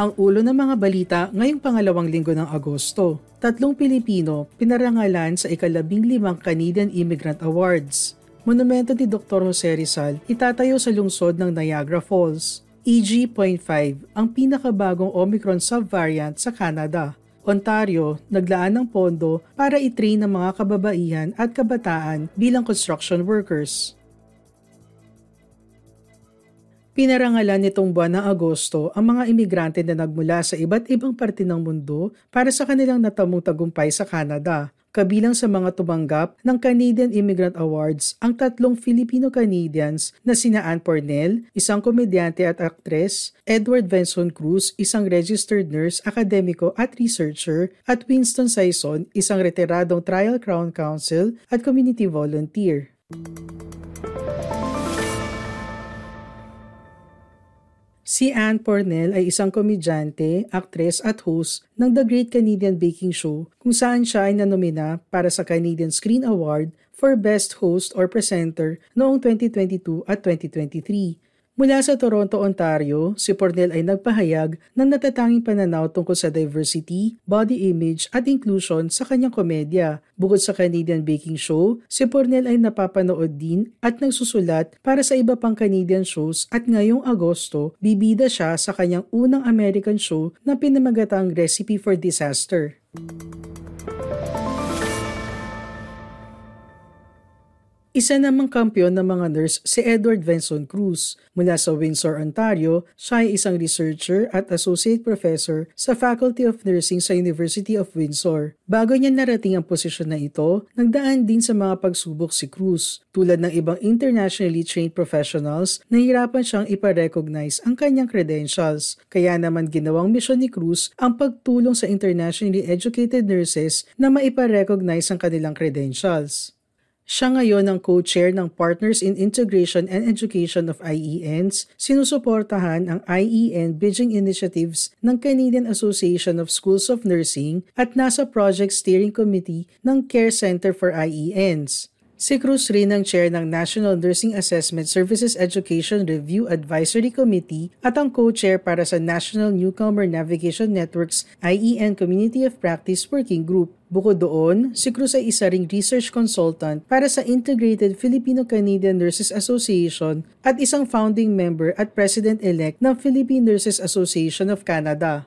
Ang ulo ng mga balita ngayong pangalawang linggo ng Agosto. Tatlong Pilipino pinarangalan sa ikalabing limang Canadian Immigrant Awards. Monumento ni Dr. Jose Rizal itatayo sa lungsod ng Niagara Falls. EG.5 ang pinakabagong Omicron subvariant sa Canada. Ontario, naglaan ng pondo para itrain ng mga kababaihan at kabataan bilang construction workers. Pinarangalan nitong buwan ng Agosto ang mga imigrante na nagmula sa iba't ibang parte ng mundo para sa kanilang natamong tagumpay sa Canada. Kabilang sa mga tumanggap ng Canadian Immigrant Awards ang tatlong Filipino-Canadians na sina Ann Pornell, isang komedyante at aktres, Edward Benson Cruz, isang registered nurse, akademiko at researcher, at Winston Saison, isang retiradong Trial Crown Counsel at community volunteer. Si Anne Pornell ay isang komedyante, aktres at host ng The Great Canadian Baking Show kung saan siya ay nanomina para sa Canadian Screen Award for Best Host or Presenter noong 2022 at 2023. Mula sa Toronto, Ontario, si Pornell ay nagpahayag ng natatanging pananaw tungkol sa diversity, body image at inclusion sa kanyang komedya. Bukod sa Canadian Baking Show, si Pornell ay napapanood din at nagsusulat para sa iba pang Canadian shows at ngayong Agosto, bibida siya sa kanyang unang American show na pinamagatang Recipe for Disaster. Isa namang kampiyon ng mga nurse si Edward Benson Cruz. Mula sa Windsor, Ontario, siya ay isang researcher at associate professor sa Faculty of Nursing sa University of Windsor. Bago niya narating ang posisyon na ito, nagdaan din sa mga pagsubok si Cruz. Tulad ng ibang internationally trained professionals, nahirapan siyang iparecognize ang kanyang credentials. Kaya naman ginawang misyon ni Cruz ang pagtulong sa internationally educated nurses na maiparecognize ang kanilang credentials. Siya ngayon ang co-chair ng Partners in Integration and Education of IENs. Sinusuportahan ang IEN Bridging Initiatives ng Canadian Association of Schools of Nursing at nasa Project Steering Committee ng Care Center for IENs. Si Cruz rin ang chair ng National Nursing Assessment Services Education Review Advisory Committee at ang co-chair para sa National Newcomer Navigation Network's IEN Community of Practice Working Group. Bukod doon, si Cruz ay isa ring research consultant para sa Integrated Filipino-Canadian Nurses Association at isang founding member at president-elect ng Philippine Nurses Association of Canada.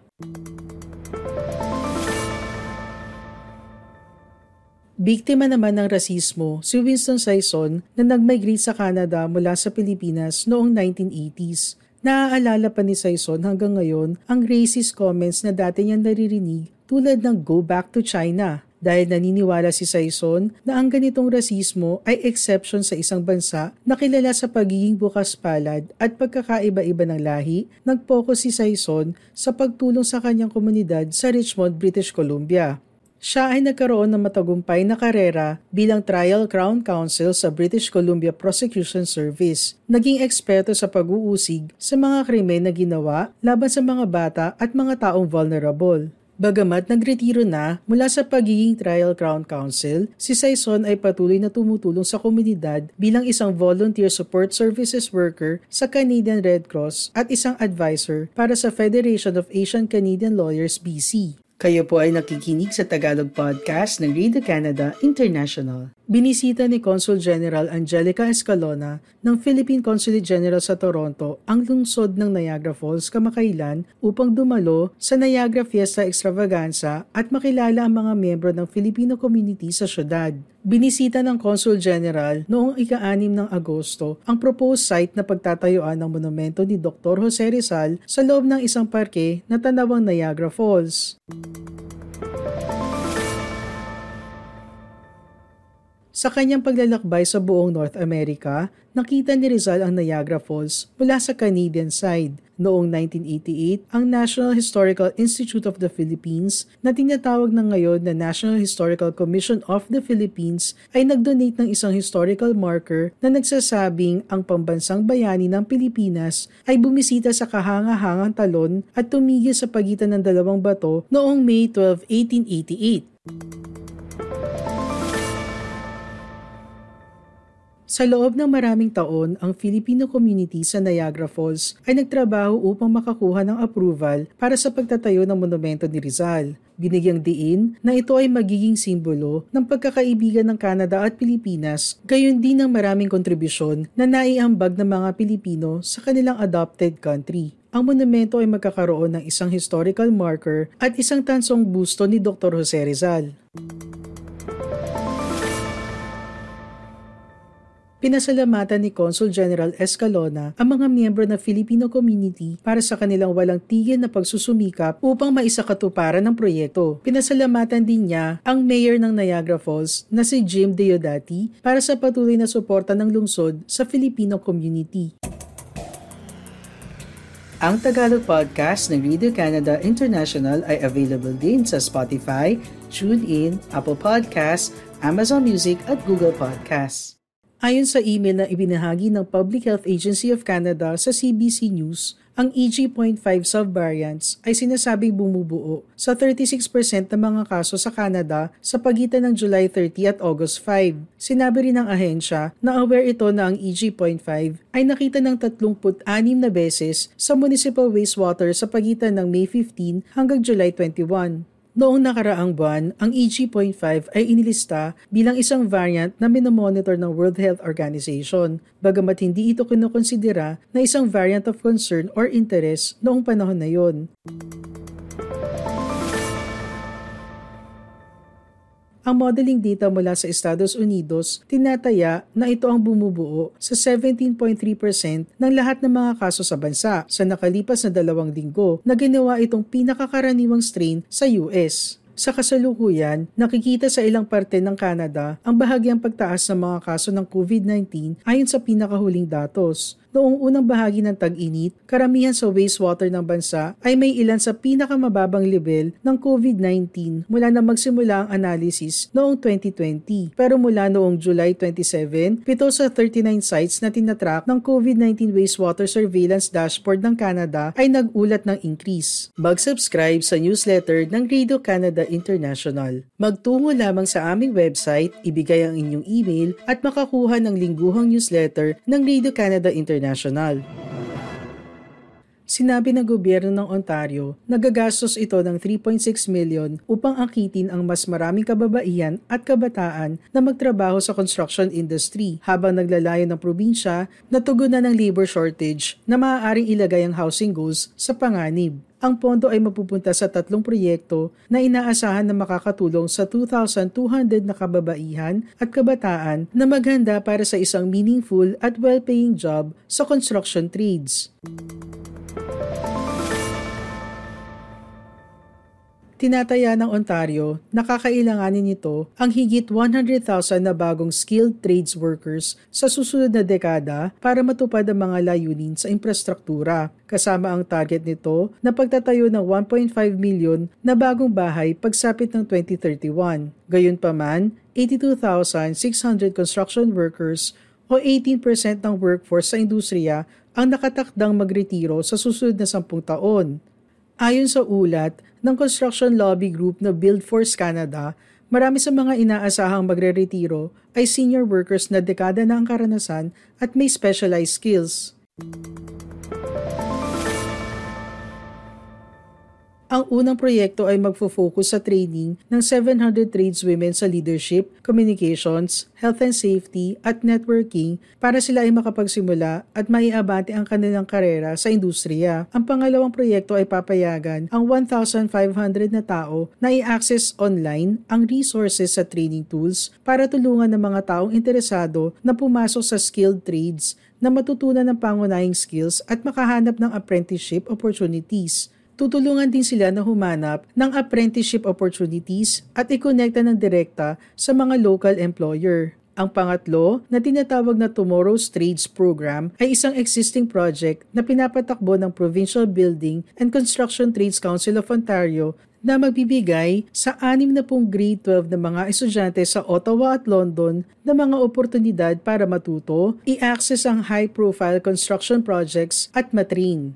Biktima naman ng rasismo si Winston Saison na nag-migrate sa Canada mula sa Pilipinas noong 1980s. Naaalala pa ni Saison hanggang ngayon ang racist comments na dati niyang naririnig tulad ng go back to China dahil naniniwala si Saison na ang ganitong rasismo ay exception sa isang bansa na kilala sa pagiging bukas palad at pagkakaiba-iba ng lahi, nag-focus si Saison sa pagtulong sa kanyang komunidad sa Richmond, British Columbia. Siya ay nagkaroon ng matagumpay na karera bilang Trial Crown Counsel sa British Columbia Prosecution Service. Naging eksperto sa pag-uusig sa mga krimen na ginawa laban sa mga bata at mga taong vulnerable. Bagamat nagretiro na mula sa pagiging Trial Crown Counsel, si Saison ay patuloy na tumutulong sa komunidad bilang isang volunteer support services worker sa Canadian Red Cross at isang advisor para sa Federation of Asian Canadian Lawyers BC. Kayo po ay nakikinig sa Tagalog Podcast ng Radio Canada International. Binisita ni Consul General Angelica Escalona ng Philippine Consulate General sa Toronto ang lungsod ng Niagara Falls kamakailan upang dumalo sa Niagara Fiesta Extravaganza at makilala ang mga miyembro ng Filipino community sa syudad. Binisita ng Consul General noong ika-6 ng Agosto ang proposed site na pagtatayuan ng monumento ni Dr. Jose Rizal sa loob ng isang parke na tanawang Niagara Falls. Sa kanyang paglalakbay sa buong North America, nakita ni Rizal ang Niagara Falls mula sa Canadian side. Noong 1988, ang National Historical Institute of the Philippines na tinatawag na ngayon na National Historical Commission of the Philippines ay nagdonate ng isang historical marker na nagsasabing ang pambansang bayani ng Pilipinas ay bumisita sa kahanga-hangang talon at tumigil sa pagitan ng dalawang bato noong May 12, 1888. Sa loob ng maraming taon, ang Filipino community sa Niagara Falls ay nagtrabaho upang makakuha ng approval para sa pagtatayo ng monumento ni Rizal. Binigyang diin na ito ay magiging simbolo ng pagkakaibigan ng Canada at Pilipinas, gayon din ng maraming kontribusyon na naiambag ng mga Pilipino sa kanilang adopted country. Ang monumento ay magkakaroon ng isang historical marker at isang tansong busto ni Dr. Jose Rizal. Pinasalamatan ni Consul General Escalona ang mga miyembro ng Filipino community para sa kanilang walang tigil na pagsusumikap upang maisakatuparan ng proyekto. Pinasalamatan din niya ang mayor ng Niagara Falls na si Jim Deodati para sa patuloy na suporta ng lungsod sa Filipino community. Ang Tagalog podcast ng Radio Canada International ay available din sa Spotify, TuneIn, Apple Podcasts, Amazon Music at Google Podcasts. Ayon sa email na ibinahagi ng Public Health Agency of Canada sa CBC News, ang EG.5 subvariants ay sinasabing bumubuo sa 36% ng mga kaso sa Canada sa pagitan ng July 30 at August 5. Sinabi rin ng ahensya na aware ito na ang EG.5 ay nakita ng 36 na beses sa municipal wastewater sa pagitan ng May 15 hanggang July 21. Noong nakaraang buwan, ang EG.5 ay inilista bilang isang variant na minomonitor ng World Health Organization, bagamat hindi ito kinukonsidera na isang variant of concern or interest noong panahon na yon. Ang modeling data mula sa Estados Unidos tinataya na ito ang bumubuo sa 17.3% ng lahat ng mga kaso sa bansa sa nakalipas na dalawang linggo na ginawa itong pinakakaraniwang strain sa US. Sa kasalukuyan, nakikita sa ilang parte ng Canada ang bahagyang pagtaas ng mga kaso ng COVID-19 ayon sa pinakahuling datos. Noong unang bahagi ng tag-init, karamihan sa wastewater ng bansa ay may ilan sa pinakamababang level ng COVID-19 mula na magsimula ang analysis noong 2020. Pero mula noong July 27, pito sa 39 sites na tinatrack ng COVID-19 wastewater surveillance dashboard ng Canada ay nag-ulat ng increase. Mag-subscribe sa newsletter ng Radio Canada International. Magtungo lamang sa aming website, ibigay ang inyong email at makakuha ng lingguhang newsletter ng Radio Canada International internasyonal. Sinabi ng gobyerno ng Ontario na gagastos ito ng 3.6 million upang akitin ang mas maraming kababaihan at kabataan na magtrabaho sa construction industry habang naglalayo ng probinsya na tugunan ng labor shortage na maaaring ilagay ang housing goals sa panganib. Ang pondo ay mapupunta sa tatlong proyekto na inaasahan na makakatulong sa 2,200 na kababaihan at kabataan na maghanda para sa isang meaningful at well-paying job sa construction trades. Tinataya ng Ontario na kakailanganin nito ang higit 100,000 na bagong skilled trades workers sa susunod na dekada para matupad ang mga layunin sa infrastruktura, kasama ang target nito na pagtatayo ng 1.5 milyon na bagong bahay pagsapit ng 2031. Gayunpaman, 82,600 construction workers o 18% ng workforce sa industriya ang nakatakdang magretiro sa susunod na 10 taon. Ayon sa ulat ng construction lobby group na Build Force Canada, marami sa mga inaasahang magre-retiro ay senior workers na dekada na ang karanasan at may specialized skills. Ang unang proyekto ay magfo-focus sa training ng 700 tradeswomen sa leadership, communications, health and safety at networking para sila ay makapagsimula at maiabante ang kanilang karera sa industriya. Ang pangalawang proyekto ay papayagan ang 1,500 na tao na i-access online ang resources sa training tools para tulungan ng mga taong interesado na pumasok sa skilled trades na matutunan ng pangunahing skills at makahanap ng apprenticeship opportunities tutulungan din sila na humanap ng apprenticeship opportunities at ikonekta ng direkta sa mga local employer. Ang pangatlo, na tinatawag na Tomorrow's Trades Program, ay isang existing project na pinapatakbo ng Provincial Building and Construction Trades Council of Ontario na magbibigay sa 60 grade 12 na mga estudyante sa Ottawa at London na mga oportunidad para matuto, i-access ang high-profile construction projects at matrain.